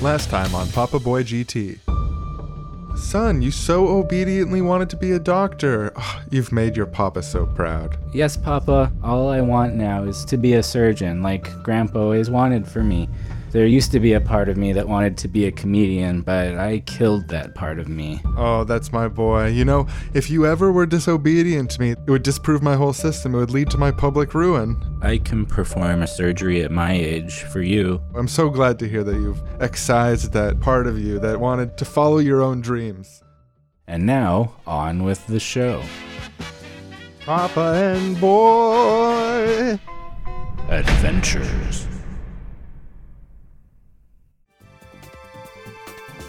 Last time on Papa Boy GT. Son, you so obediently wanted to be a doctor. Ugh, you've made your papa so proud. Yes, Papa, all I want now is to be a surgeon, like Grandpa always wanted for me. There used to be a part of me that wanted to be a comedian, but I killed that part of me. Oh, that's my boy. You know, if you ever were disobedient to me, it would disprove my whole system. It would lead to my public ruin. I can perform a surgery at my age for you. I'm so glad to hear that you've excised that part of you that wanted to follow your own dreams. And now, on with the show. Papa and boy. Adventures.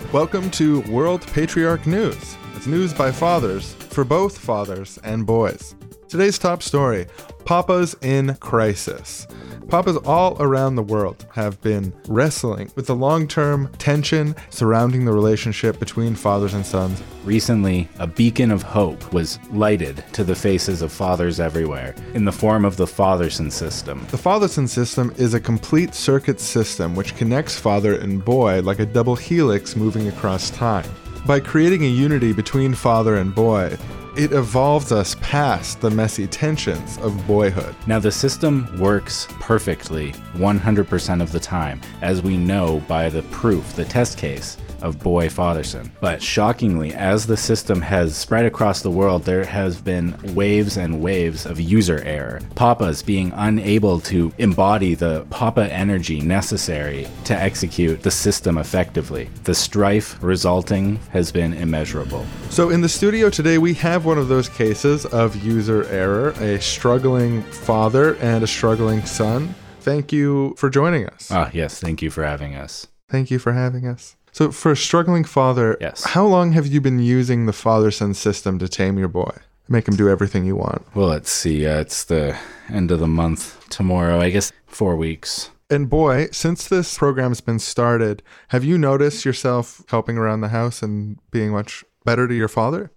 Welcome to World Patriarch News. It's news by fathers for both fathers and boys. Today's top story Papas in Crisis. Papas all around the world have been wrestling with the long term tension surrounding the relationship between fathers and sons. Recently, a beacon of hope was lighted to the faces of fathers everywhere in the form of the Fatherson system. The Fatherson system is a complete circuit system which connects father and boy like a double helix moving across time. By creating a unity between father and boy, it evolves us past the messy tensions of boyhood. Now, the system works perfectly 100% of the time, as we know by the proof, the test case of Boy Fatherson. But shockingly, as the system has spread across the world, there has been waves and waves of user error. Papas being unable to embody the Papa energy necessary to execute the system effectively. The strife resulting has been immeasurable. So, in the studio today, we have one of those cases of user error a struggling father and a struggling son. Thank you for joining us. Ah, yes, thank you for having us. Thank you for having us. So, for a struggling father, Yes. how long have you been using the father son system to tame your boy? Make him do everything you want. Well, let's see. Uh, it's the end of the month tomorrow. I guess four weeks. And boy, since this program's been started, have you noticed yourself helping around the house and being much better to your father?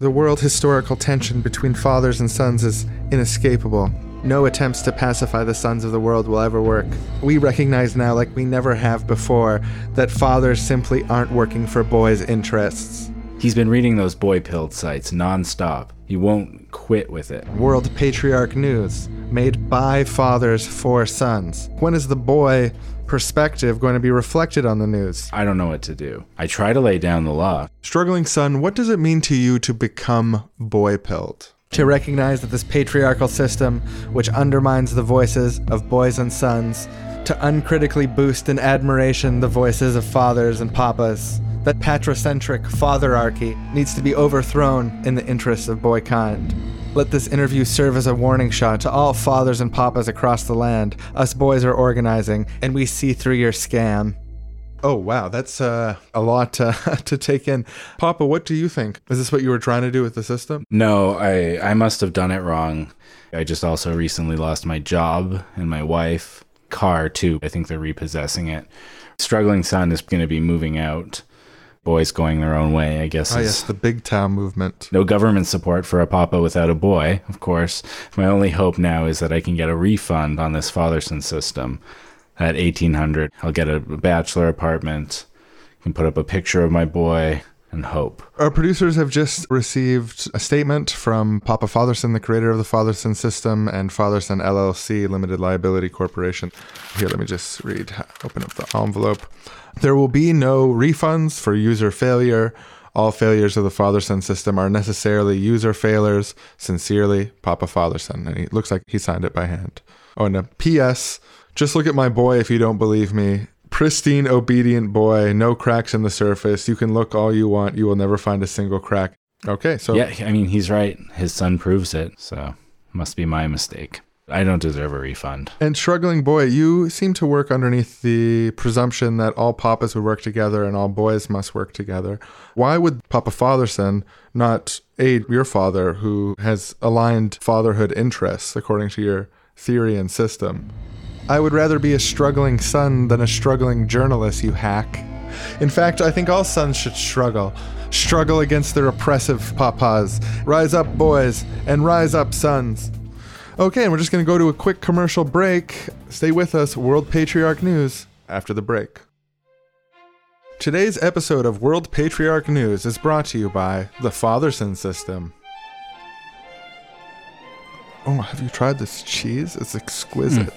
The world historical tension between fathers and sons is inescapable. No attempts to pacify the sons of the world will ever work. We recognize now, like we never have before, that fathers simply aren't working for boys' interests. He's been reading those boy pilled sites nonstop. He won't quit with it. World Patriarch News, made by fathers for sons. When is the boy perspective going to be reflected on the news? I don't know what to do. I try to lay down the law. Struggling son, what does it mean to you to become boy pilled? To recognize that this patriarchal system, which undermines the voices of boys and sons, to uncritically boost in admiration the voices of fathers and papas, that patrocentric fatherarchy needs to be overthrown in the interests of boy kind. Let this interview serve as a warning shot to all fathers and papas across the land. Us boys are organizing, and we see through your scam. Oh wow, that's uh, a lot uh, to take in. Papa, what do you think? Is this what you were trying to do with the system? No, I, I must have done it wrong. I just also recently lost my job and my wife. Car, too. I think they're repossessing it. Struggling son is going to be moving out. Boys going their own way, I guess. Is- yes, the big town movement. No government support for a papa without a boy, of course. My only hope now is that I can get a refund on this Fatherson system. At 1800, I'll get a bachelor apartment, can put up a picture of my boy, and hope. Our producers have just received a statement from Papa Fatherson, the creator of the Fatherson system, and Fatherson LLC Limited Liability Corporation. Here, let me just read, open up the envelope. There will be no refunds for user failure. All failures of the Fatherson system are necessarily user failures. Sincerely, Papa Fatherson. And he looks like he signed it by hand. Oh, and a P.S. Just look at my boy if you don't believe me. Pristine, obedient boy, no cracks in the surface. You can look all you want, you will never find a single crack. Okay, so Yeah, I mean, he's right. His son proves it, so must be my mistake. I don't deserve a refund. And struggling boy, you seem to work underneath the presumption that all papas would work together and all boys must work together. Why would Papa Fatherson not aid your father who has aligned fatherhood interests according to your theory and system? I would rather be a struggling son than a struggling journalist, you hack. In fact, I think all sons should struggle. Struggle against their oppressive papas. Rise up, boys, and rise up, sons. Okay, and we're just going to go to a quick commercial break. Stay with us, World Patriarch News, after the break. Today's episode of World Patriarch News is brought to you by the Fatherson System. Oh, have you tried this cheese? It's exquisite.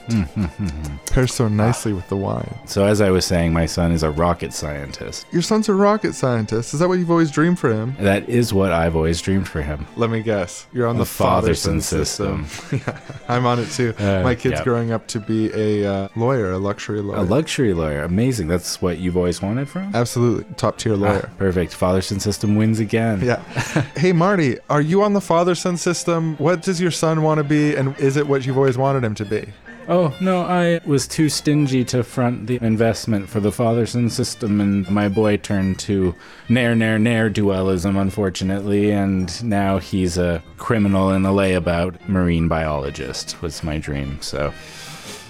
Pairs so nicely with the wine. So, as I was saying, my son is a rocket scientist. Your son's a rocket scientist. Is that what you've always dreamed for him? That is what I've always dreamed for him. Let me guess. You're on the, The Fatherson, Fatherson system. system. yeah, I'm on it too. Uh, My kid's yeah. growing up to be a uh, lawyer, a luxury lawyer. A luxury lawyer. Amazing. That's what you've always wanted from? Absolutely. Top tier lawyer. Ah, perfect. Fatherson system wins again. Yeah. hey, Marty, are you on the father son system? What does your son want to be, and is it what you've always wanted him to be? Oh, no, I was too stingy to front the investment for the Fatherson system, and my boy turned to nair, nair, nair dualism, unfortunately, and now he's a criminal and a layabout marine biologist, was my dream, so.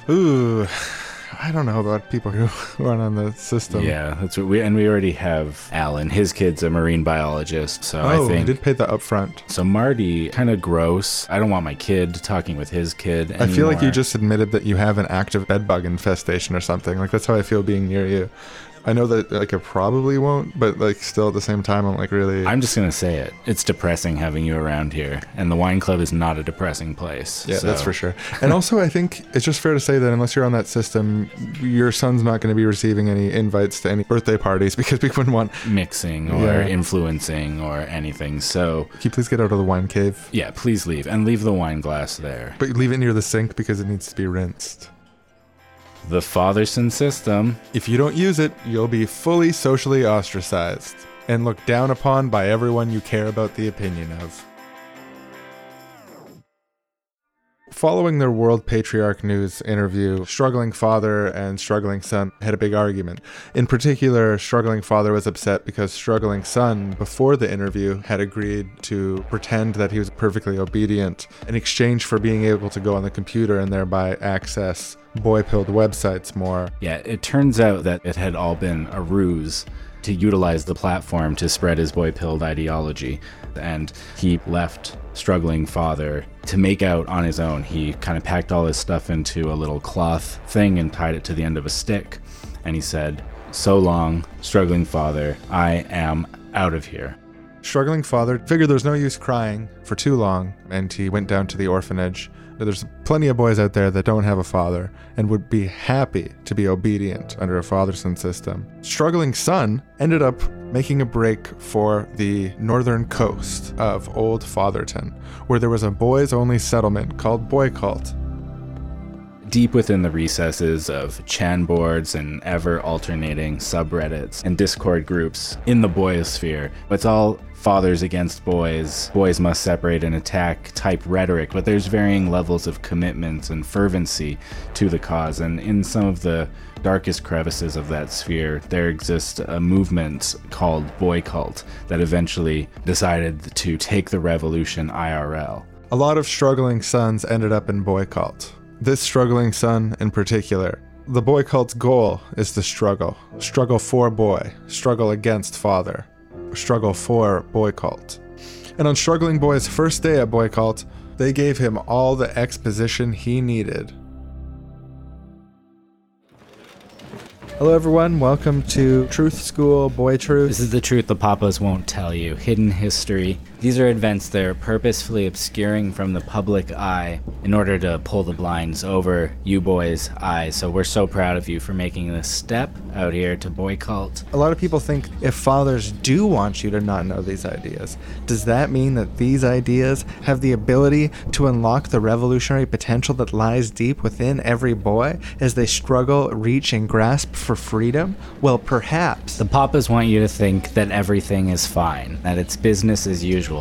Ooh, I don't know about people who run on the system. Yeah, that's what we, and we already have Alan. His kid's a marine biologist, so Oh, I think. did pay the upfront. So Marty, kind of gross. I don't want my kid talking with his kid. I feel like you just admitted that you have an active bedbug infestation or something. Like that's how I feel being near you. I know that like I probably won't, but like still at the same time, I'm like really. I'm just gonna say it. It's depressing having you around here, and the wine club is not a depressing place. Yeah, that's for sure. And also, I think it's just fair to say that unless you're on that system, your son's not going to be receiving any invites to any birthday parties because we wouldn't want. Mixing or Yeah. influencing or anything. So Can you please get out of the wine cave? yeah, please leave and leave the wine glass there. But leave it near the sink because it needs to be rinsed. The Fatherson system. If you don't use it, you'll be fully socially ostracized and looked down upon by everyone you care about the opinion of. Following their World Patriarch News interview, Struggling Father and Struggling Son had a big argument. In particular, Struggling Father was upset because Struggling Son, before the interview, had agreed to pretend that he was perfectly obedient in exchange for being able to go on the computer and thereby access boy pilled websites more. Yeah, it turns out that it had all been a ruse to utilize the platform to spread his boy pilled ideology. And he left struggling father to make out on his own. He kind of packed all his stuff into a little cloth thing and tied it to the end of a stick. And he said, So long, struggling father, I am out of here. Struggling father figured there's no use crying for too long, and he went down to the orphanage. There's plenty of boys out there that don't have a father and would be happy to be obedient under a fatherson system. Struggling son ended up making a break for the northern coast of Old Fatherton, where there was a boys only settlement called Boy Cult. Deep within the recesses of Chan boards and ever alternating subreddits and Discord groups in the boyosphere, it's all fathers against boys, boys must separate and attack type rhetoric, but there's varying levels of commitment and fervency to the cause. And in some of the darkest crevices of that sphere, there exists a movement called Boy Cult that eventually decided to take the revolution IRL. A lot of struggling sons ended up in boy cult. This struggling son in particular. The boy cult's goal is to struggle. Struggle for boy. Struggle against father. Struggle for boy cult. And on Struggling Boy's first day at boy cult, they gave him all the exposition he needed. Hello, everyone. Welcome to Truth School Boy Truth. This is the truth the papas won't tell you. Hidden history. These are events they're purposefully obscuring from the public eye in order to pull the blinds over you boys' eyes. So we're so proud of you for making this step out here to boy cult. A lot of people think if fathers do want you to not know these ideas, does that mean that these ideas have the ability to unlock the revolutionary potential that lies deep within every boy as they struggle, reach, and grasp for freedom? Well, perhaps. The papas want you to think that everything is fine, that it's business as usual.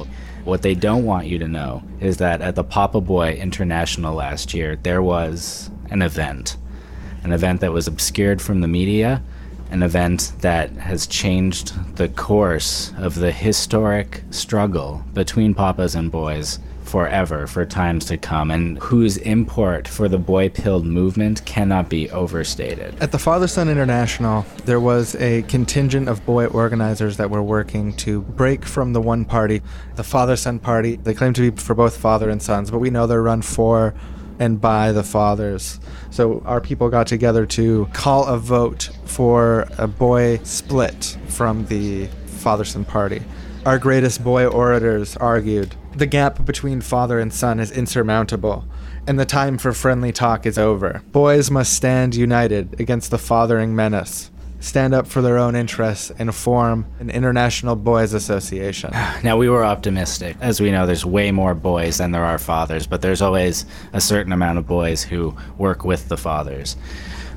What they don't want you to know is that at the Papa Boy International last year, there was an event. An event that was obscured from the media, an event that has changed the course of the historic struggle between papas and boys forever for times to come, and whose import for the boy pilled movement cannot be overstated. At the Father Son International, there was a contingent of boy organizers that were working to break from the one party, the Father Son Party. They claim to be for both father and sons, but we know they're run for and by the fathers. So our people got together to call a vote for a boy split from the father son party. Our greatest boy orators argued the gap between father and son is insurmountable, and the time for friendly talk is over. Boys must stand united against the fathering menace stand up for their own interests and form an international boys association. Now, we were optimistic. As we know, there's way more boys than there are fathers, but there's always a certain amount of boys who work with the fathers.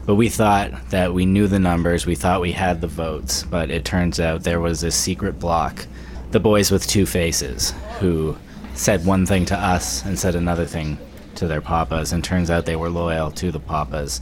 But we thought that we knew the numbers, we thought we had the votes, but it turns out there was a secret block the boys with two faces who said one thing to us and said another thing to their papas, and turns out they were loyal to the papas.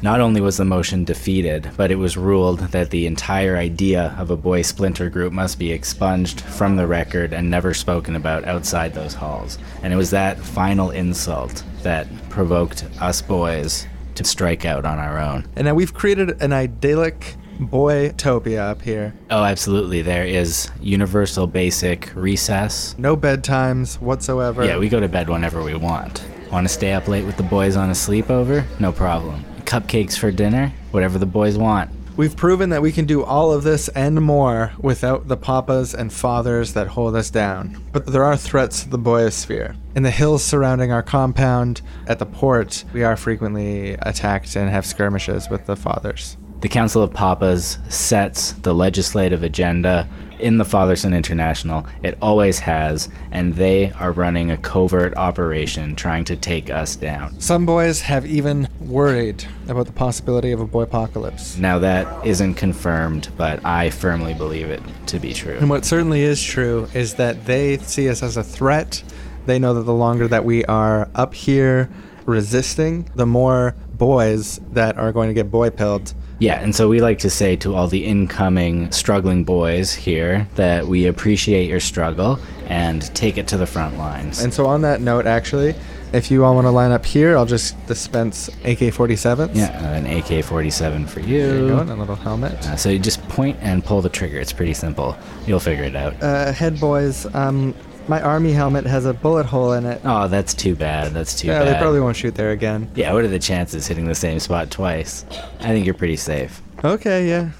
Not only was the motion defeated, but it was ruled that the entire idea of a boy splinter group must be expunged from the record and never spoken about outside those halls. And it was that final insult that provoked us boys to strike out on our own. And now we've created an idyllic boy-topia up here. Oh, absolutely. There is universal basic recess. No bedtimes whatsoever. Yeah, we go to bed whenever we want. Want to stay up late with the boys on a sleepover? No problem cupcakes for dinner, whatever the boys want. We've proven that we can do all of this and more without the papas and fathers that hold us down. But there are threats to the boyosphere. In the hills surrounding our compound, at the port, we are frequently attacked and have skirmishes with the fathers. The Council of Papas sets the legislative agenda in the Fatherson International. It always has, and they are running a covert operation trying to take us down. Some boys have even worried about the possibility of a boy apocalypse. Now, that isn't confirmed, but I firmly believe it to be true. And what certainly is true is that they see us as a threat. They know that the longer that we are up here resisting, the more boys that are going to get boy pilled yeah, and so we like to say to all the incoming struggling boys here that we appreciate your struggle and take it to the front lines. And so, on that note, actually, if you all want to line up here, I'll just dispense AK 47s. Yeah, an AK 47 for you. There you go, and a little helmet. Uh, so, you just point and pull the trigger. It's pretty simple. You'll figure it out. Uh, head boys, um, my army helmet has a bullet hole in it. Oh, that's too bad. That's too yeah, bad. Yeah, they probably won't shoot there again. Yeah, what are the chances hitting the same spot twice? I think you're pretty safe. Okay, yeah.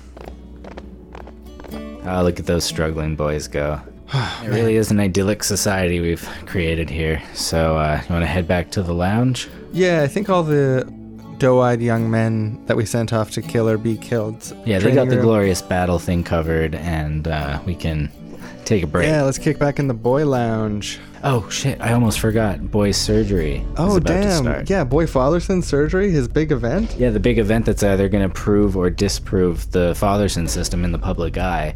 Oh, look at those struggling boys go. it really is an idyllic society we've created here. So, uh, you want to head back to the lounge? Yeah, I think all the doe-eyed young men that we sent off to kill or be killed. Yeah, they got the glorious battle thing covered, and uh, we can take a break. Yeah, let's kick back in the boy lounge. Oh shit! I almost forgot. Boy surgery. Oh damn! Yeah, Boy Fatherson surgery, his big event. Yeah, the big event that's either going to prove or disprove the Fatherson system in the public eye.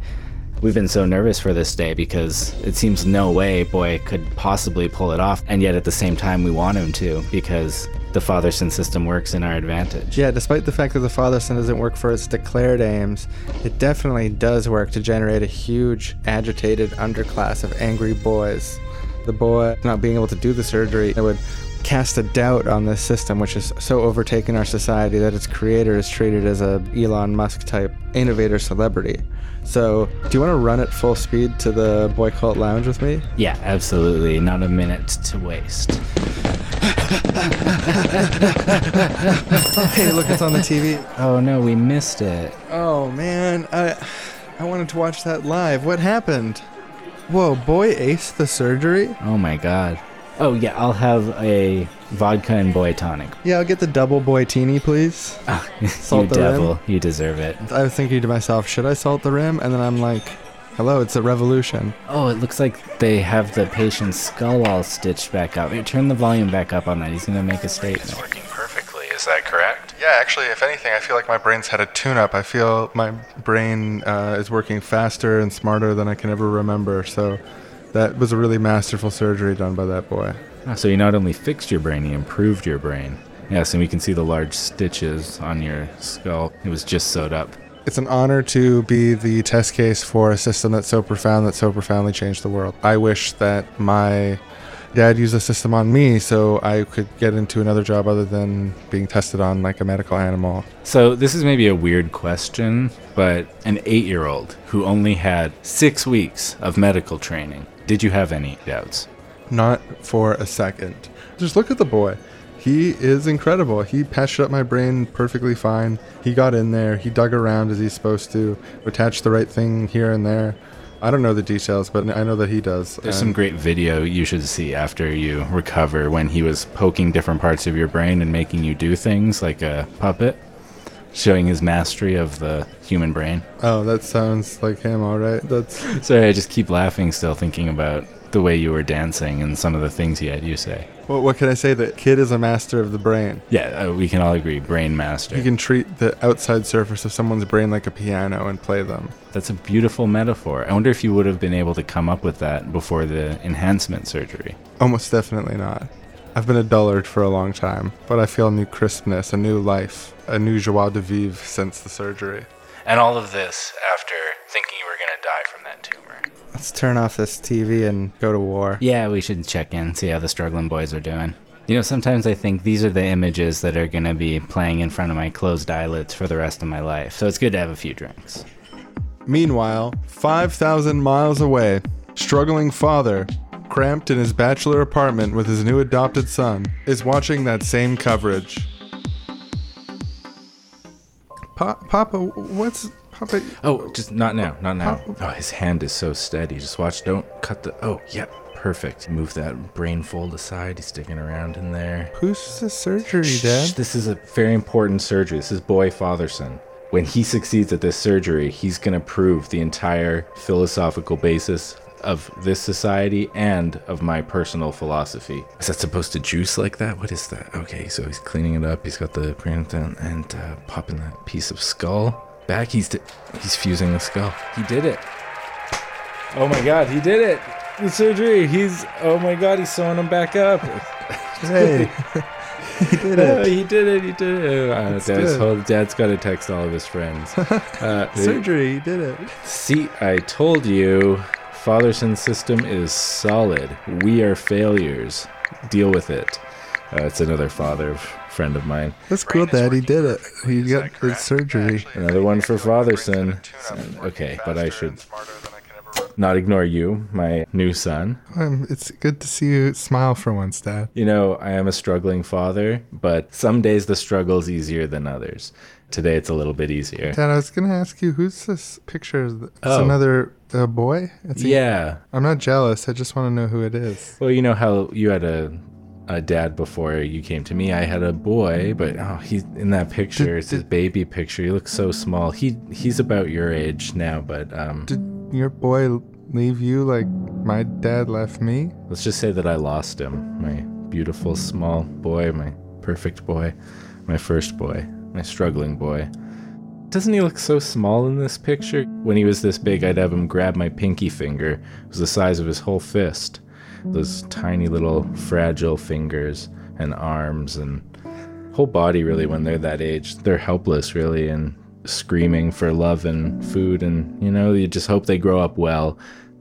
We've been so nervous for this day because it seems no way Boy could possibly pull it off, and yet at the same time we want him to because the Fatherson system works in our advantage. Yeah, despite the fact that the Fatherson doesn't work for its declared aims, it definitely does work to generate a huge, agitated underclass of angry boys. The boy not being able to do the surgery, it would cast a doubt on this system, which has so overtaken our society that its creator is treated as a Elon Musk type innovator celebrity. So, do you want to run at full speed to the Boy Cult Lounge with me? Yeah, absolutely. Not a minute to waste. Hey, look, it's on the TV. Oh no, we missed it. Oh man, I I wanted to watch that live. What happened? Whoa, boy ace the surgery? Oh my god. Oh yeah, I'll have a vodka and boy tonic. Yeah, I'll get the double boy teeny, please. Oh, salt you the devil, rim. you deserve it. I was thinking to myself, should I salt the rim? And then I'm like, Hello, it's a revolution. Oh, it looks like they have the patient's skull all stitched back up. Here, turn the volume back up on that. He's going to make a statement. It's working perfectly. Is that correct? Yeah, actually, if anything, I feel like my brain's had a tune up. I feel my brain uh, is working faster and smarter than I can ever remember. So that was a really masterful surgery done by that boy. Oh, so you not only fixed your brain, you improved your brain. Yes, and we can see the large stitches on your skull. It was just sewed up. It's an honor to be the test case for a system that's so profound that so profoundly changed the world. I wish that my dad used a system on me so I could get into another job other than being tested on like a medical animal. So, this is maybe a weird question, but an eight year old who only had six weeks of medical training, did you have any doubts? Not for a second. Just look at the boy. He is incredible. He patched up my brain perfectly fine. He got in there. He dug around as he's supposed to, attached the right thing here and there. I don't know the details, but I know that he does. There's and- some great video you should see after you recover when he was poking different parts of your brain and making you do things like a puppet, showing his mastery of the human brain. Oh, that sounds like him. All right. That's Sorry, I just keep laughing still thinking about the way you were dancing and some of the things he had you say. what, what can I say? That kid is a master of the brain. Yeah, uh, we can all agree, brain master. He can treat the outside surface of someone's brain like a piano and play them. That's a beautiful metaphor. I wonder if you would have been able to come up with that before the enhancement surgery. Almost definitely not. I've been a dullard for a long time, but I feel a new crispness, a new life, a new joie de vivre since the surgery. And all of this after thinking you were going to die from that tumor. Let's turn off this TV and go to war. Yeah, we should check in, see how the struggling boys are doing. You know, sometimes I think these are the images that are going to be playing in front of my closed eyelids for the rest of my life. So it's good to have a few drinks. Meanwhile, 5,000 miles away, struggling father, cramped in his bachelor apartment with his new adopted son, is watching that same coverage. Pa- Papa, what's. Oh, just not now, not now. Oh, his hand is so steady. Just watch, don't cut the. Oh, yep, perfect. Move that brain fold aside. He's sticking around in there. Who's the surgery, Shh, Dad? This is a very important surgery. This is Boy Fatherson. When he succeeds at this surgery, he's going to prove the entire philosophical basis of this society and of my personal philosophy. Is that supposed to juice like that? What is that? Okay, so he's cleaning it up. He's got the down and uh, popping that piece of skull back. He's di- he's fusing the skull. He did it. Oh my god, he did it. The surgery. He's oh my god, he's sewing him back up. Hey, he did Oh, it. he did it. He did it. Uh, dad's, good. dad's got to text all of his friends. Uh, Surgery, he did it. See, I told you, Fatherson's system is solid. We are failures. Deal with it. Uh, it's another father friend of mine. That's cool, Brain Dad. He did it. He Is got that the surgery. Another one for brain brain Fatherson. Okay, but I should Smarter than I could ever not ignore you, my new son. Um, it's good to see you smile for once, Dad. You know, I am a struggling father, but some days the struggle's easier than others. Today it's a little bit easier. Dad, I was gonna ask you, who's this picture? It's Oh. another uh, boy. It's a- Yeah. I'm not jealous. I just want to know who it is. Well, you know how you had a a dad before you came to me. I had a boy, but oh, he's in that picture. Did- it's his baby picture. He looks so small. He he's about your age now, but um, Did your boy leave you like my dad left me? let's just say that I lost him. My beautiful small boy, my perfect boy, my first boy, my struggling boy. Doesn't he look so small in this picture? When he was this big, I'd have him grab my pinky finger. It was the size of his whole fist. Those tiny little fragile fingers and arms and whole body really when they're that age. They're helpless really and screaming for love and food and you know, you just hope they grow up well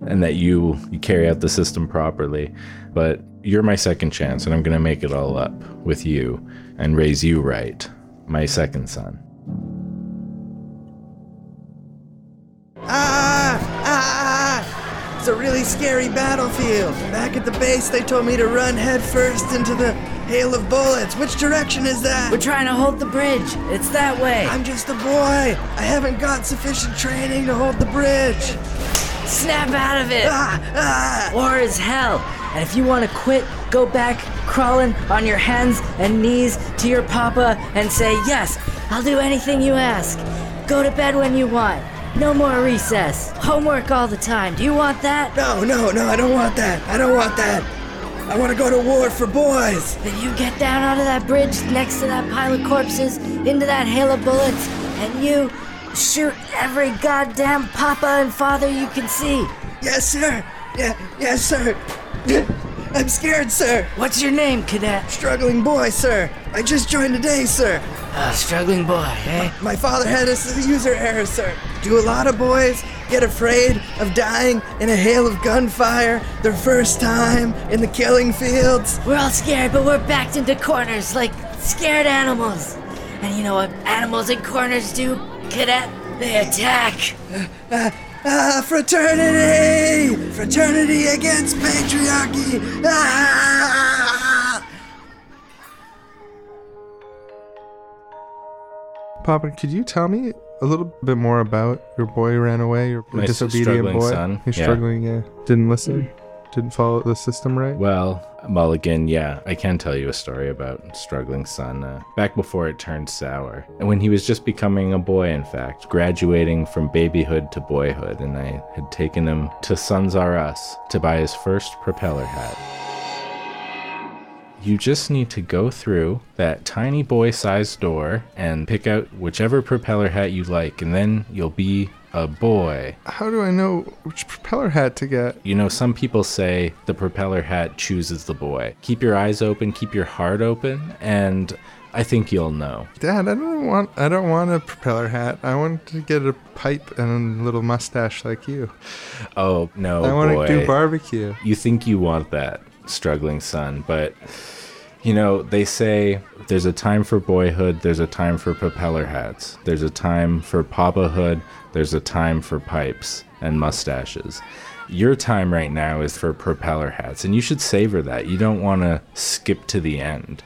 and that you you carry out the system properly. But you're my second chance and I'm going to make it all up with you and raise you right. My second son. It's a really scary battlefield. Back at the base, they told me to run headfirst into the hail of bullets. Which direction is that? We're trying to hold the bridge. It's that way. I'm just a boy. I haven't got sufficient training to hold the bridge. Snap out of it. Ah! Ah! War is hell. And if you want to quit, go back crawling on your hands and knees to your papa and say, Yes, I'll do anything you ask. Go to bed when you want. No more recess. Homework all the time. Do you want that? No, no, no, I don't want that. I don't want that. I want to go to war for boys. Then you get down onto that bridge next to that pile of corpses, into that hail of bullets, and you shoot every goddamn papa and father you can see. Yes, sir. Yeah, yes, sir. I'm scared, sir. What's your name, cadet? Struggling boy, sir. I just joined today, sir. Uh, struggling boy, eh? My father had a s- user error, sir. Do a lot of boys get afraid of dying in a hail of gunfire their first time in the killing fields? We're all scared, but we're backed into corners like scared animals. And you know what animals in corners do, cadet? They attack. Ah, fraternity! Fraternity against patriarchy! Ah! Papa, could you tell me a little bit more about your boy ran away, your My disobedient boy? Son. He's yeah. struggling, yeah. Didn't listen didn't follow the system right. Well, Mulligan, yeah, I can tell you a story about struggling son. Uh, back before it turned sour, and when he was just becoming a boy, in fact, graduating from babyhood to boyhood, and I had taken him to Sons R Us to buy his first propeller hat. You just need to go through that tiny boy sized door and pick out whichever propeller hat you like, and then you'll be a boy. How do I know which propeller hat to get? You know, some people say the propeller hat chooses the boy. Keep your eyes open, keep your heart open, and I think you'll know. Dad, I don't want I don't want a propeller hat. I want to get a pipe and a little mustache like you. Oh, no, I want boy. to do barbecue. you think you want that, struggling son, but you know, they say there's a time for boyhood, there's a time for propeller hats, there's a time for papahood, there's a time for pipes and mustaches. Your time right now is for propeller hats, and you should savor that. You don't want to skip to the end.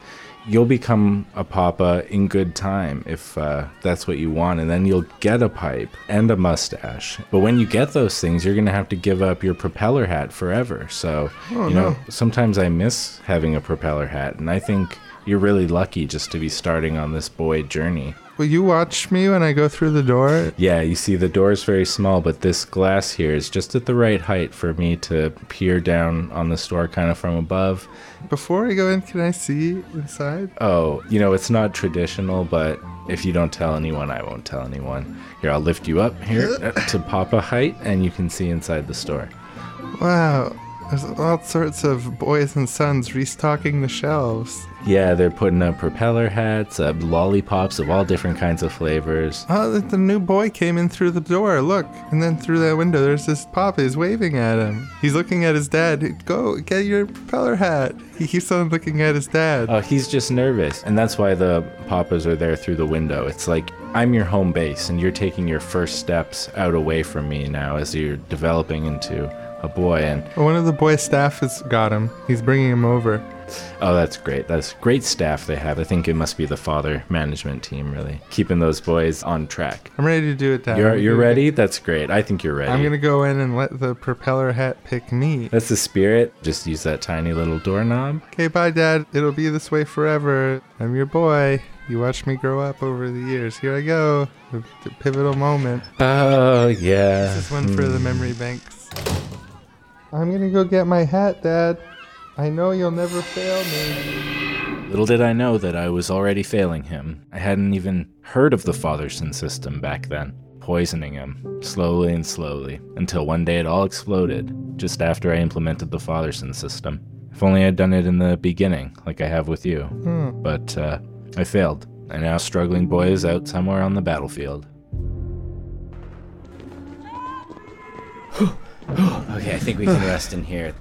You'll become a papa in good time if uh, that's what you want, and then you'll get a pipe and a mustache. But when you get those things, you're gonna have to give up your propeller hat forever. So, you know, sometimes I miss having a propeller hat, and I think you're really lucky just to be starting on this boy journey. Will you watch me when I go through the door? Yeah, you see, the door is very small, but this glass here is just at the right height for me to peer down on the store kind of from above. Before I go in, can I see inside? Oh, you know, it's not traditional, but if you don't tell anyone, I won't tell anyone. Here, I'll lift you up here to Papa height, and you can see inside the store. Wow, there's all sorts of boys and sons restocking the shelves. Yeah, they're putting up propeller hats, uh, lollipops of all different kinds of flavors. Oh, the, the new boy came in through the door. Look, and then through that window, there's this papa. He's waving at him. He's looking at his dad. Go get your propeller hat. He keeps on looking at his dad. Oh, he's just nervous. And that's why the papas are there through the window. It's like I'm your home base, and you're taking your first steps out away from me now as you're developing into a boy. And One of the boy staff has got him. He's bringing him over. oh, that's great. That's great staff they have. I think it must be the father management team, really keeping those boys on track. I'm ready to do it, Dad. You're you're ready. That's great. I think you're ready. I'm gonna go in and let the propeller hat pick me. That's the spirit. Just use that tiny little doorknob. Okay, bye, Dad. It'll be this way forever. I'm your boy. You watched me grow up over the years. Here I go. The, the pivotal moment. Oh yeah. This is one for the hmm. memory banks. I'm gonna go get my hat, Dad. I know you'll never fail me. Little did I know that I was already failing him. I hadn't even heard of the Fatherson system back then, poisoning him, slowly and slowly, until one day it all exploded, just after I implemented the Fatherson system. If only I'd done it in the beginning, like I have with you. Hmm. But, uh, I failed, and now struggling boy is out somewhere on the battlefield. Okay, I think we can rest in here.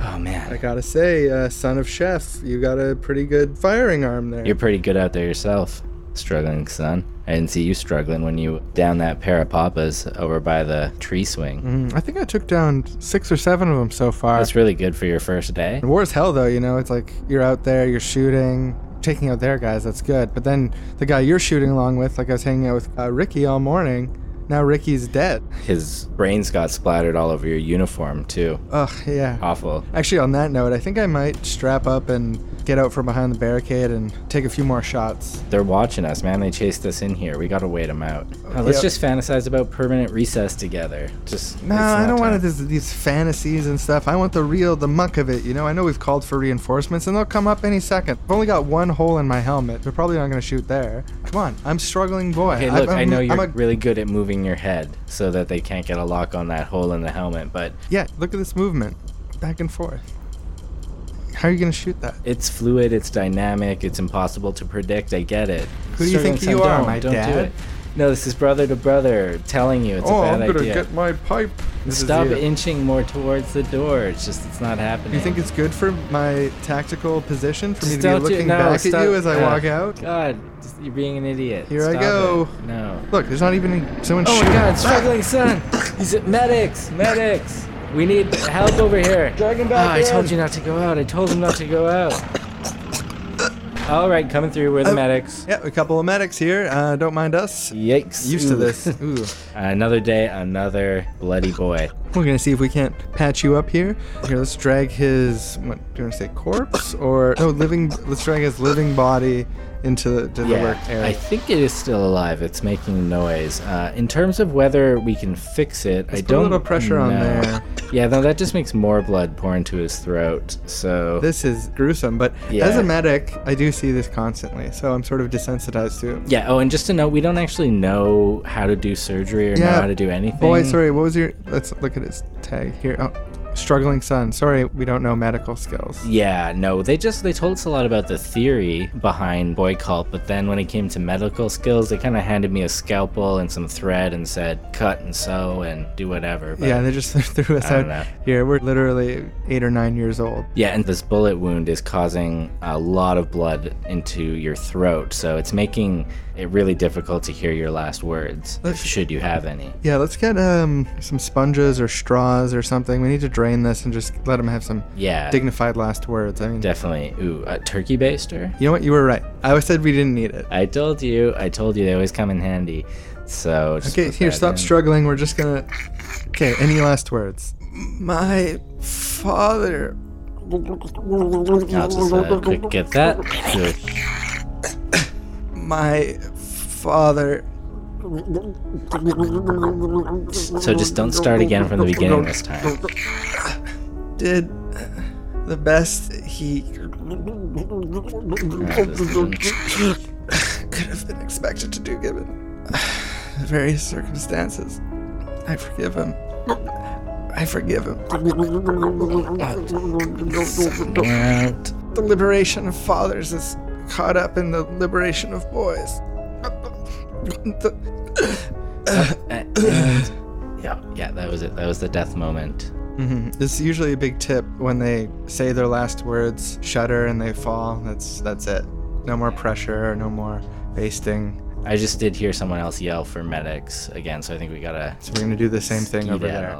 Oh man. I gotta say, uh, son of chef, you got a pretty good firing arm there. you're pretty good out there yourself, struggling son. I didn't see you struggling when you down that pair of papas over by the tree swing. Mm, I think I took down six or seven of them so far. That's really good for your first day. War is hell, though. You know, it's like you're out there, you're shooting, taking out their guys. That's good. But then the guy you're shooting along with, like I was hanging out with uh, Ricky all morning. Now Ricky's dead. His brains got splattered all over your uniform too. Ugh, yeah. Awful. Actually, on that note, I think I might strap up and get out from behind the barricade and take a few more shots. They're watching us, man. They chased us in here. We gotta wait them out. Uh, let's Yep. just fantasize about permanent recess together. Just No, I don't want time. this, these fantasies and stuff. I want the real, the muck of it. You know, I know we've called for reinforcements, and they'll come up any second. I've only got one hole in my helmet. They're probably not going to shoot there. Come on, I'm struggling boy. Hey, I'm- look, i I'm- know I'm you're a- really good at moving your head so that they can't get a lock on that hole in the helmet, but Yeah, look at this movement, back and forth. How are you going to shoot that? it's fluid, it's dynamic, it's impossible to predict. I get it. Who do you think you are, don't- my don't do dad? it. No, this is brother to brother telling you it's oh, a bad I'm gonna idea. get my pipe. This Stop inching more towards the door. It's just it's not happening. You think it's good for my tactical position for me to be don't do- looking no, back stop. at you as I Uh, walk out? God, just- you're being an idiot. Here I go. it. No. Look, there's not even someone shooting. Oh my. God, struggling son. He's at medics, medics. We need help over here. Drag him Oh, back I told you not to go out. I told him not to go out. All right, coming through. We're the medics. Yeah, a couple of medics here. Uh, don't mind us. Yikes. Used to this. Ooh. another day, another bloody boy. We're gonna see if we can't patch you up here. Here, let's drag his. What do you want to say? Corpse or no? Living. Let's drag his living body into the, to the work area. I think it is still alive. It's making noise. Uh, in terms of whether we can fix it, I put a don't. little pressure on know. there. Yeah, no, that just makes more blood pour into his throat. So This is gruesome, but as a medic, I do see this constantly, so I'm sort of desensitized to it. yeah. Oh, and just to note, we don't actually know how to do surgery or know how to do anything. Boy, sorry, what was your. Let's look at his tag here. Oh, struggling son. Sorry, we don't know medical skills. Yeah, no, they just they told us a lot about the theory behind boy cult, but then when it came to medical skills, they kind of handed me a scalpel and some thread and said cut and sew and do whatever. But Yeah, they just threw us out here. We're literally eight or nine years old. Yeah, and this bullet wound is causing a lot of blood into your throat, so it's making it really difficult to hear your last words, Let's- should you have any. Yeah, let's get um some sponges or straws or something. We need to drain this and just let him have some Yeah, dignified last words. I mean, definitely. Ooh, a turkey baster? you know what? You were right. I always said we didn't need it. I told you, I told you they always come in handy. So just Okay, here, stop in. struggling. We're just gonna. Okay, any last words? My father. I'll just uh, get that. Good. My father. So just don't start again from the beginning this time. did the best he could have been expected to do given the various circumstances. I forgive him. I forgive him. The liberation of fathers is caught up in the liberation of boys. And- yeah, yeah, that was it. That was the death moment. Mhm. It's usually a big tip when they say their last words, shudder and they fall. That's that's it. No more pressure, no more basting. I just did hear someone else yell for medics again, so I think we gotta So we're gonna do the same thing over there.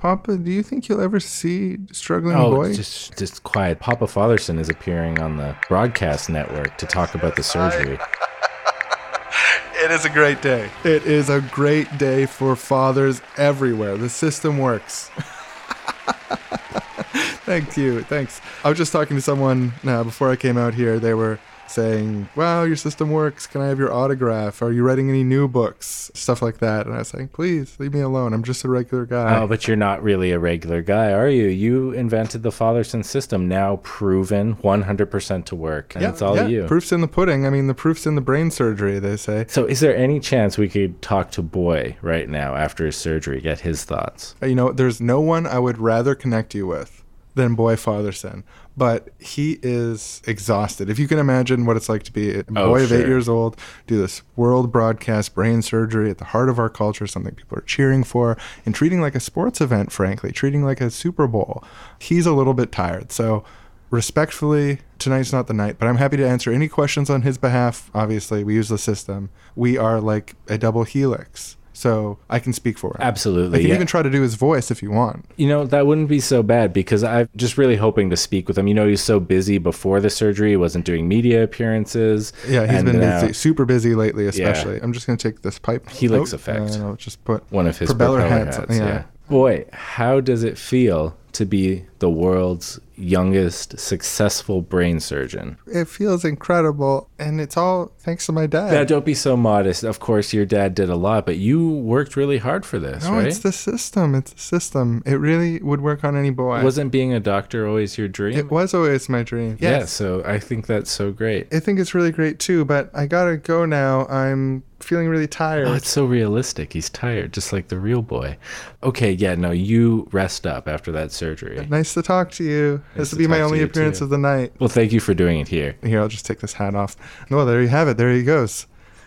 Papa, do you think you'll ever see struggling Oh, boy? just just quiet. Papa Fatherson is appearing on the broadcast network to talk about the surgery. It is a great day. It is a great day for fathers everywhere. The system works. Thank you. Thanks. I was just talking to someone now before I came out here. They were saying, Wow, your system works. Can I have your autograph? Are you writing any new books? Stuff like that. And I was saying, Please leave me alone. I'm just a regular guy. Oh, but you're not really a regular guy, are you? You invented the Fatherson system, now proven 100% to work, and it's all yeah, you. Proof's in the pudding. I mean, the proof's in the brain surgery, they say. so, is there any chance we could talk to Boy right now after his surgery, get his thoughts? Uh, you know, there's no one I would rather connect you with than Boy Fatherson, but he is exhausted. If you can imagine what it's like to be a Oh, boy of eight years old, do this world broadcast brain surgery at the heart of our culture, something people are cheering for, and treating like a sports event, frankly, treating like a Super Bowl. He's a little bit tired. So, respectfully, tonight's not the night, but I'm happy to answer any questions on his behalf. Obviously, we use the system. We are like a double helix. So I can speak for him. Absolutely. I can yeah. even try to do his voice if you want. You know, that wouldn't be so bad because I'm just really hoping to speak with him. You know, he was so busy before the surgery, he wasn't doing media appearances. Yeah, he's and been busy, super busy lately, especially. Yeah. I'm just gonna take this pipe. Helix Oh, effect. And I'll just put One of his propeller propeller, hats hats. yeah. yeah. Boy, how does it feel to be the world's youngest successful brain surgeon? It feels incredible, and it's all thanks to my dad. Now, don't be so modest. Of course, your dad did a lot, but you worked really hard for this, no, right? it's the system. It's the system. It really would work on any boy. Wasn't being a doctor always your dream? it was always my dream. Yeah, so I think that's so great. I think it's really great too, but I gotta go now. I'm feeling really tired. Oh, it's so realistic. He's tired, just like the real boy. Okay, yeah, no, you rest up after that surgery. nice to talk to you. Nice this will be my only appearance too. of the night. Well, thank you for doing it here. Here, I'll just take this hat off. Well, there you have it. There he goes.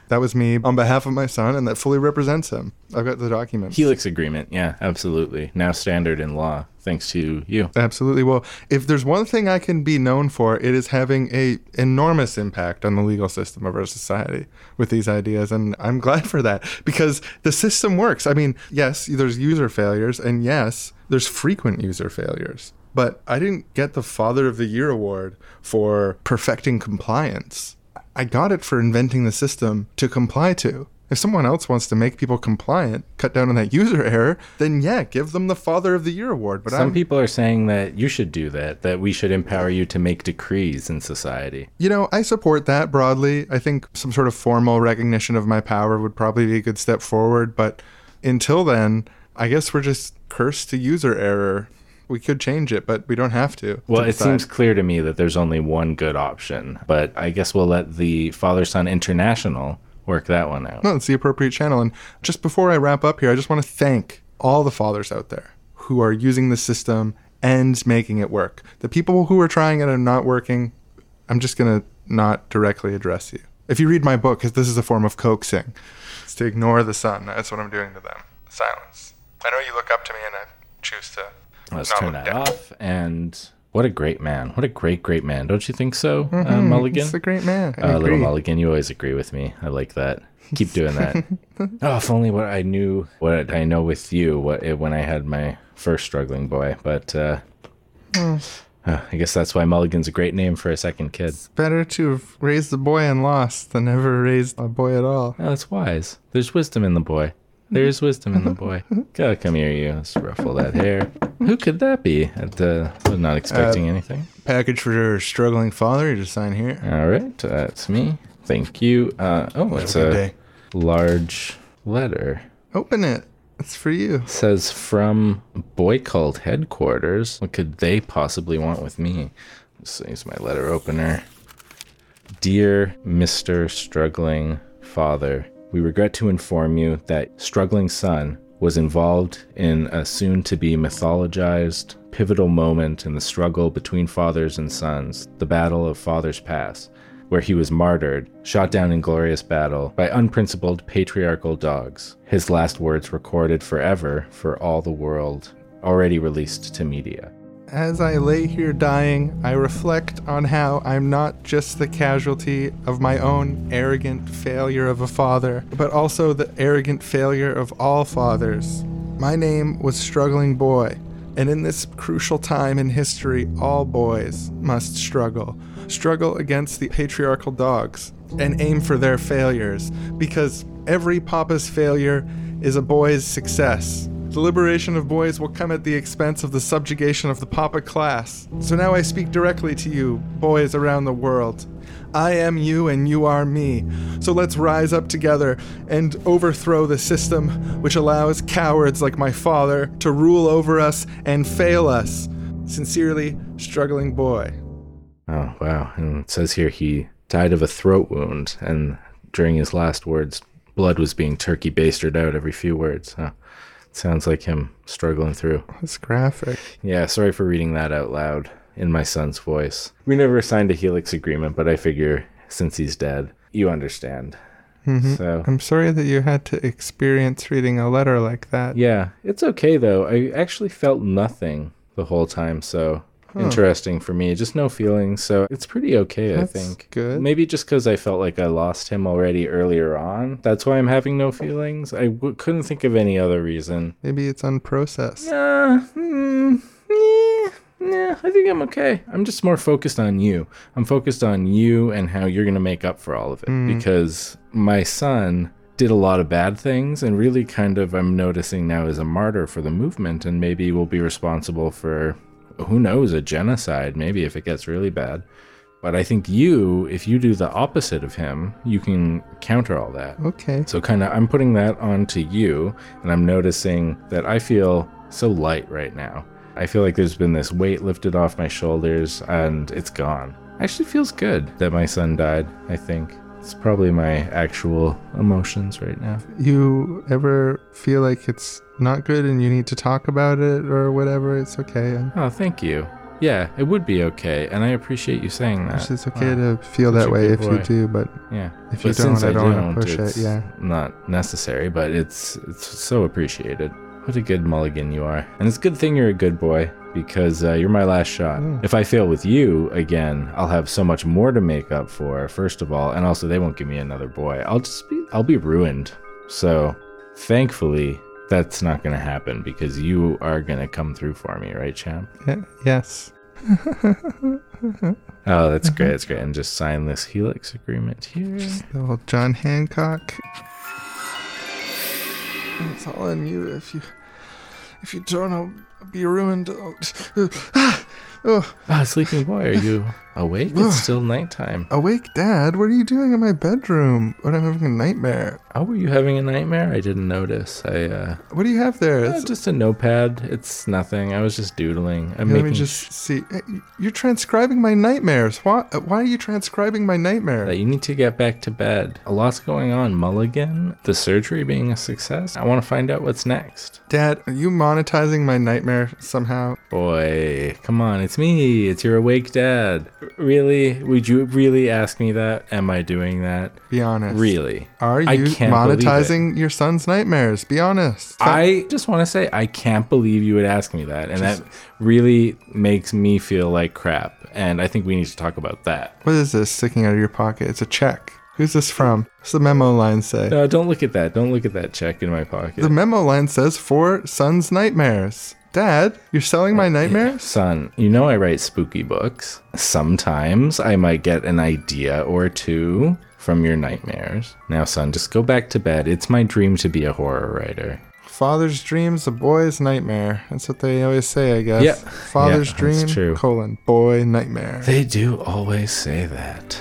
That was me on behalf of my son, and that fully represents him. I've got the document. Helix agreement. Yeah, absolutely. Now standard in law, thanks to you. Absolutely. Well, if there's one thing I can be known for, it is having a enormous impact on the legal system of our society with these ideas, and I'm glad for that because the system works. I mean, yes, there's user failures, and yes, there's frequent user failures. But I didn't get the Father of the Year award for perfecting compliance. I got it for inventing the system to comply to. If someone else wants to make people compliant, cut down on that user error, then yeah, give them the Father of the Year award. But Some I'm, people are saying that you should do that, that we should empower you to make decrees in society. You know, I support that broadly. I think some sort of formal recognition of my power would probably be a good step forward. But until then, I guess we're just cursed to user error. We could change it, but we don't have to. Well, to it seems clear to me that there's only one good option, but I guess we'll let the Father Son International work that one out. No, it's the appropriate channel. And just before I wrap up here, I just want to thank all the fathers out there who are using the system and making it work. The people who are trying it and not working, I'm just going to not directly address you. If you read my book, because this is a form of coaxing, it's to ignore the sun. That's what I'm doing to them. Silence. I know you look up to me and I choose to. Let's not turn that down. off. And what a great man. What a great, great man. Don't you think so, uh, Mulligan? He's a great man. I Uh, little. Mulligan, you always agree with me. I like that. Keep doing that. oh, if only what I knew, what I know with you, what it, when I had my first struggling boy. But uh, uh, I guess that's why Mulligan's a great name for a second kid. It's Better to have raised a boy and lost than never raised a boy at all. Oh, that's wise. There's wisdom in the boy. There's wisdom in the boy. Go, come here, you. Let's ruffle that hair. Who could that be? At the, was not expecting Uh, anything. Package for your struggling father. You just sign here. All right, that's me. Thank you. Uh, oh, it's a day. large letter. Open it. It's for you. says from boy cult headquarters. What could they possibly want with me? Let's use my letter opener. Dear Mr. Struggling Father, we regret to inform you that Struggling Son was involved in a soon to be mythologized pivotal moment in the struggle between fathers and sons, the Battle of Father's Pass, where he was martyred, shot down in glorious battle by unprincipled patriarchal dogs. His last words recorded forever for all the world, already released to media. As I lay here dying, I reflect on how I'm not just the casualty of my own arrogant failure of a father, but also the arrogant failure of all fathers. My name was Struggling Boy, and in this crucial time in history, all boys must struggle. Struggle against the patriarchal dogs and aim for their failures, because every papa's failure is a boy's success. The liberation of boys will come at the expense of the subjugation of the Papa class. So now I speak directly to you, boys around the world. I am you and you are me. So let's rise up together and overthrow the system which allows cowards like my father to rule over us and fail us. Sincerely, struggling boy. Oh, wow. And it says here he died of a throat wound, and during his last words, blood was being turkey basted out every few words. Huh. Sounds like him struggling through. That's graphic. Yeah, sorry for reading that out loud in my son's voice. We never signed a Helix agreement, but I figure since he's dead, you understand. Mm-hmm. So, I'm sorry that you had to experience reading a letter like that. yeah, it's okay though. I actually felt nothing the whole time, so interesting for me. Just no feelings, so it's pretty okay, That's I think. good. Maybe just because I felt like I lost him already earlier on. That's why I'm having no feelings. I w- couldn't think of any other reason. Maybe it's unprocessed. Uh, hmm, yeah, yeah, I think I'm okay. I'm just more focused on you. I'm focused on you and how you're going to make up for all of it. Because my son did a lot of bad things and really kind of, I'm noticing now, is a martyr for the movement and maybe will be responsible for, who knows, a genocide, maybe if it gets really bad. But I think you, if you do the opposite of him, you can counter all that. Okay. So kind of I'm putting that onto you and I'm noticing that I feel so light right now. I feel like there's been this weight lifted off my shoulders and it's gone. Actually feels good that my son died, I think. It's probably my actual emotions right now. You ever feel like it's not good and you need to talk about it or whatever? It's okay. Oh, thank you. Yeah, it would be okay, and I appreciate you saying that. It's okay Wow. to feel Such that way if you do, but Yeah. If you don't, I don't don't, push it, yeah. Not necessary, but it's it's so appreciated. What a good mulligan you are. And it's a good thing you're a good boy because uh, you're my last shot. Mm. If I fail with you again, I'll have so much more to make up for, first of all, and also they won't give me another boy. I'll just be I'll be ruined. So, thankfully, that's not going to happen because you are going to come through for me, right, champ? yes. Oh, that's great. That's great. And just sign this Helix agreement here. The old John Hancock. It's all on you. If you, if you don't, I'll be ruined. Oh, ah, oh. Ah, sleeping boy, are you awake? It's still nighttime. Awake, Dad. What are you doing in my bedroom What, I'm having a nightmare? Oh, were you having a nightmare? I didn't notice. I uh, What do you have there? uh, It's- just a notepad. It's nothing. I was just doodling. I'm Let making me just see. Hey, You're transcribing my nightmares. Why? Why are you transcribing my nightmare? you need to get back to bed. A lot's going on. Mulligan, the surgery being a success. I want to find out what's next. Dad, are you monetizing my nightmare somehow? Boy, come on, it's me. It's your awake dad. Really? Would you really ask me that? Am I doing that? Be honest. Really? Are you can't believe it. monetizing your son's nightmares? Be honest. I just want to say I can't believe you would ask me that, and that really makes me feel like crap. And I think we need to talk about that. What is this sticking out of your pocket? It's a check. Who's this from? What's the memo line say? No, don't look at that. Don't look at that check in my pocket. The memo line says for son's nightmares. Dad, you're selling my nightmares? Son, you know I write spooky books. Sometimes I might get an idea or two from your nightmares. Now, son, just go back to bed. It's my dream to be a horror writer. Father's dream's a boy's nightmare. That's what they always say, I guess. Yeah. Father's Yeah, dream, that's true. colon, boy nightmare. They do always say that.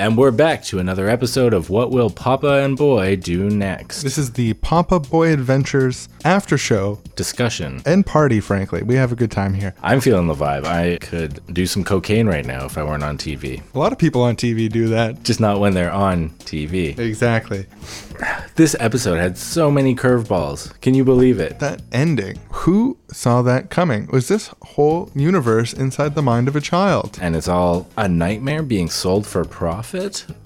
And we're back to another episode of What Will Papa and Boy Do Next? This is the Papa Boy Adventures after show Discussion. and party, frankly. We have a good time here. I'm feeling the vibe. I could do some cocaine right now if I weren't on TV. A lot of people on TV do that. Just not when they're on TV. Exactly. This episode had so many curveballs. Can you believe it? That ending. Who saw that coming? Was this whole universe inside the mind of a child? And it's all a nightmare being sold for profit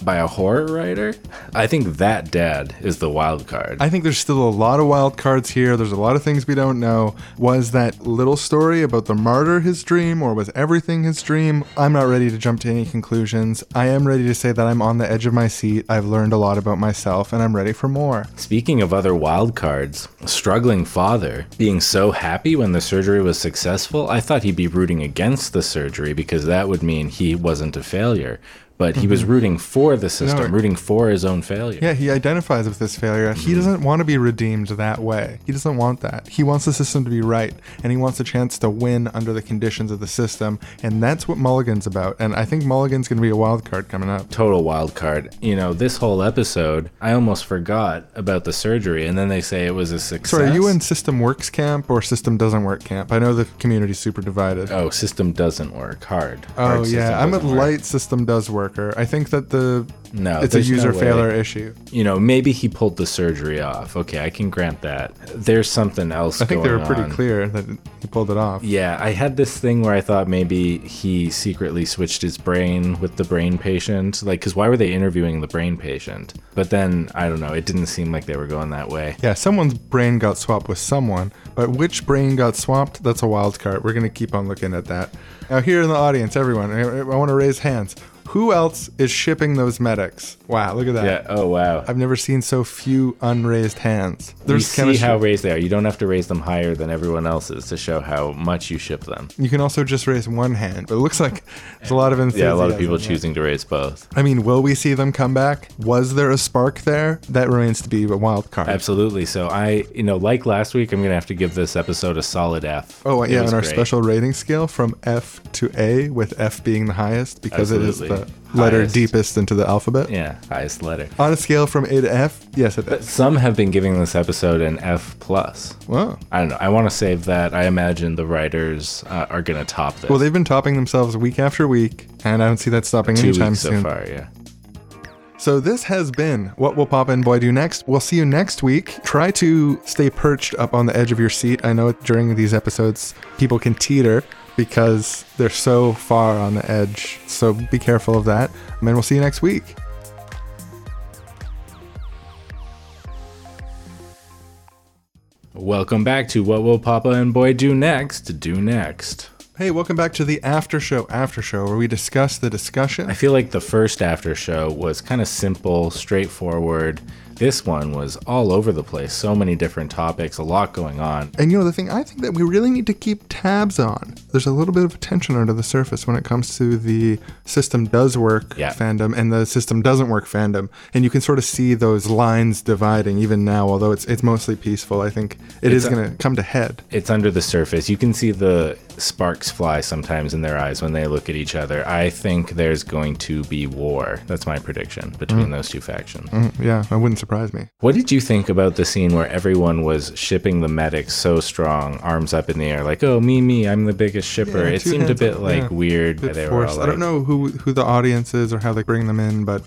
by a horror writer? I think that dad is the wild card. I think there's still a lot of wild cards here. There's a lot of things we don't know. Was that little story about the martyr his dream, or was everything his dream? I'm not ready to jump to any conclusions. I am ready to say that I'm on the edge of my seat. I've learned a lot about myself, and I'm ready for more. Speaking of other wild cards, struggling father being so happy when the surgery was successful, I thought he'd be rooting against the surgery because that would mean he wasn't a failure. But he was mm-hmm. rooting for the system, No. rooting for his own failure. Yeah, he identifies with this failure. He mm-hmm. doesn't want to be redeemed that way. He doesn't want that. He wants the system to be right, and he wants a chance to win under the conditions of the system, and that's what Mulligan's about. And I think Mulligan's going to be a wild card coming up. total wild card. You know, this whole episode, I almost forgot about the surgery, and then they say it was a success. Sorry, are you in System Works camp or System Doesn't Work camp? I know the community's super divided. Oh, system doesn't work. Hard. Oh Hard yeah, I'm a doesn't work. light system does worker. I think that the No, it's a there's no user failure issue. You know, maybe he pulled the surgery off. Okay, I can grant that. There's something else. I think they were pretty on. clear that he pulled it off. Yeah, I had this thing where I thought maybe he secretly switched his brain with the brain patient. Like, because why were they interviewing the brain patient? But then, I don't know, it didn't seem like they were going that way. Yeah, someone's brain got swapped with someone, but which brain got swapped? That's a wild card. We're gonna keep on looking at that. Now, here in the audience, everyone, I, I want to raise hands. Who else is shipping those medics? Wow, look at that. Yeah, oh wow. I've never seen so few unraised hands. You There's see chemistry. how raised they are. You don't have to raise them higher than everyone else's to show how much you ship them. you can also just raise one hand, but it looks like there's a lot of enthusiasm. Yeah, a lot of people choosing to raise both. I mean, will we see them come back? Was there a spark there? That remains to be a wild card. Absolutely. So I, you know, like last week, I'm gonna have to give this episode a solid F. Oh yeah, on our great. special rating scale from F to A, with F being the highest because it is Absolutely. The letter highest. deepest into the alphabet. Yeah, highest letter. On a scale from A to F, yes, it is. But some have been giving this episode an F plus. Wow. I don't know. I want to save that. I imagine the writers uh, are going to top this. Well, they've been topping themselves week after week, and I don't see that stopping two anytime weeks so soon. far. Yeah. So this has been what will Papa and Boy do next. We'll see you next week. Try to stay perched up on the edge of your seat. I know during these episodes people can teeter because they're so far on the edge. So be careful of that. And then we'll see you next week. Welcome back to What Will Papa and Boy Do Next? Do next. Hey, welcome back to the after show after show where we discuss the discussion. I feel like the first after show was kind of simple, straightforward. This one was all over the place. So many different topics, a lot going on. And you know the thing I think that we really need to keep tabs on. There's a little bit of tension under the surface when it comes to the system does work Yeah. fandom and the system doesn't work fandom. And you can sort of see those lines dividing even now, although it's it's mostly peaceful. I think it is It's going to come to head. It's under the surface. You can see the sparks fly sometimes in their eyes when they look at each other. I think there's going to be war. That's my prediction between those two factions. Mm, Yeah, that wouldn't surprise me. What did you think about the scene where everyone was shipping the medics so strong, arms up in the air, like, "Oh, me, me, I'm the biggest shipper"? Yeah, it seemed a bit up, like yeah. weird. Bit they were all I don't know who who the audience is or how they bring them in, but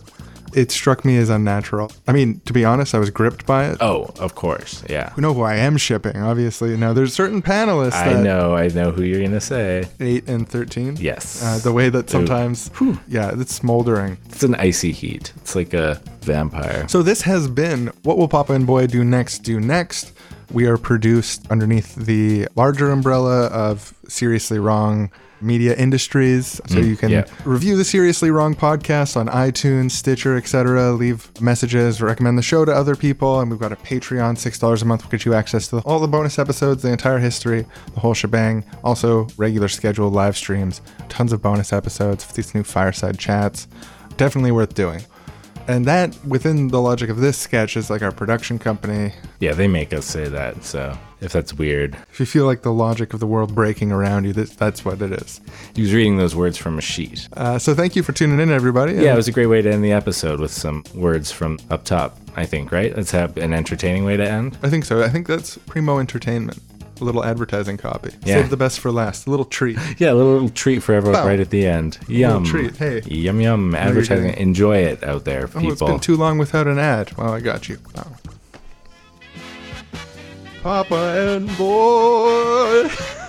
it struck me as unnatural. I mean, to be honest, I was gripped by it. Oh, of course, yeah. You know who I am shipping, obviously. Now, there's certain panelists I know, I know who you're gonna say. 8 and 13. Yes. Uh, the way that sometimes, yeah, it's smoldering. It's an icy heat. It's like a vampire. So this has been What Will Papa and Boy Do Next Do Next. We are produced underneath the larger umbrella of Seriously Wrong Media Industries. So mm, you can yeah. review the Seriously Wrong podcast on iTunes, Stitcher, etc. Leave messages, recommend the show to other people, and we've got a Patreon, $6 a month will get you access to all the bonus episodes, the entire history, the whole shebang. Also, regular scheduled live streams, tons of bonus episodes, these new fireside chats. Definitely worth doing. And that, within the logic of this sketch, is like our production company. Yeah, they make us say that. So if that's weird, If you feel like the logic of the world breaking around you, this, that's what it is. he was reading those words from a sheet. Uh, so thank you for tuning in, everybody. Yeah, it was a great way to end the episode with some words from up top. I think, right? Let's have an entertaining way to end. I think so. I think that's primo entertainment. A little advertising copy. Yeah. Save the best for last. A little treat. Yeah, a little treat for everyone Bow. right at the end. Yum. treat, hey. Yum yum. Advertising. Enjoy it out there, Oh, it's people. been too long without an ad. Well, I got you. Oh. Papa and boy.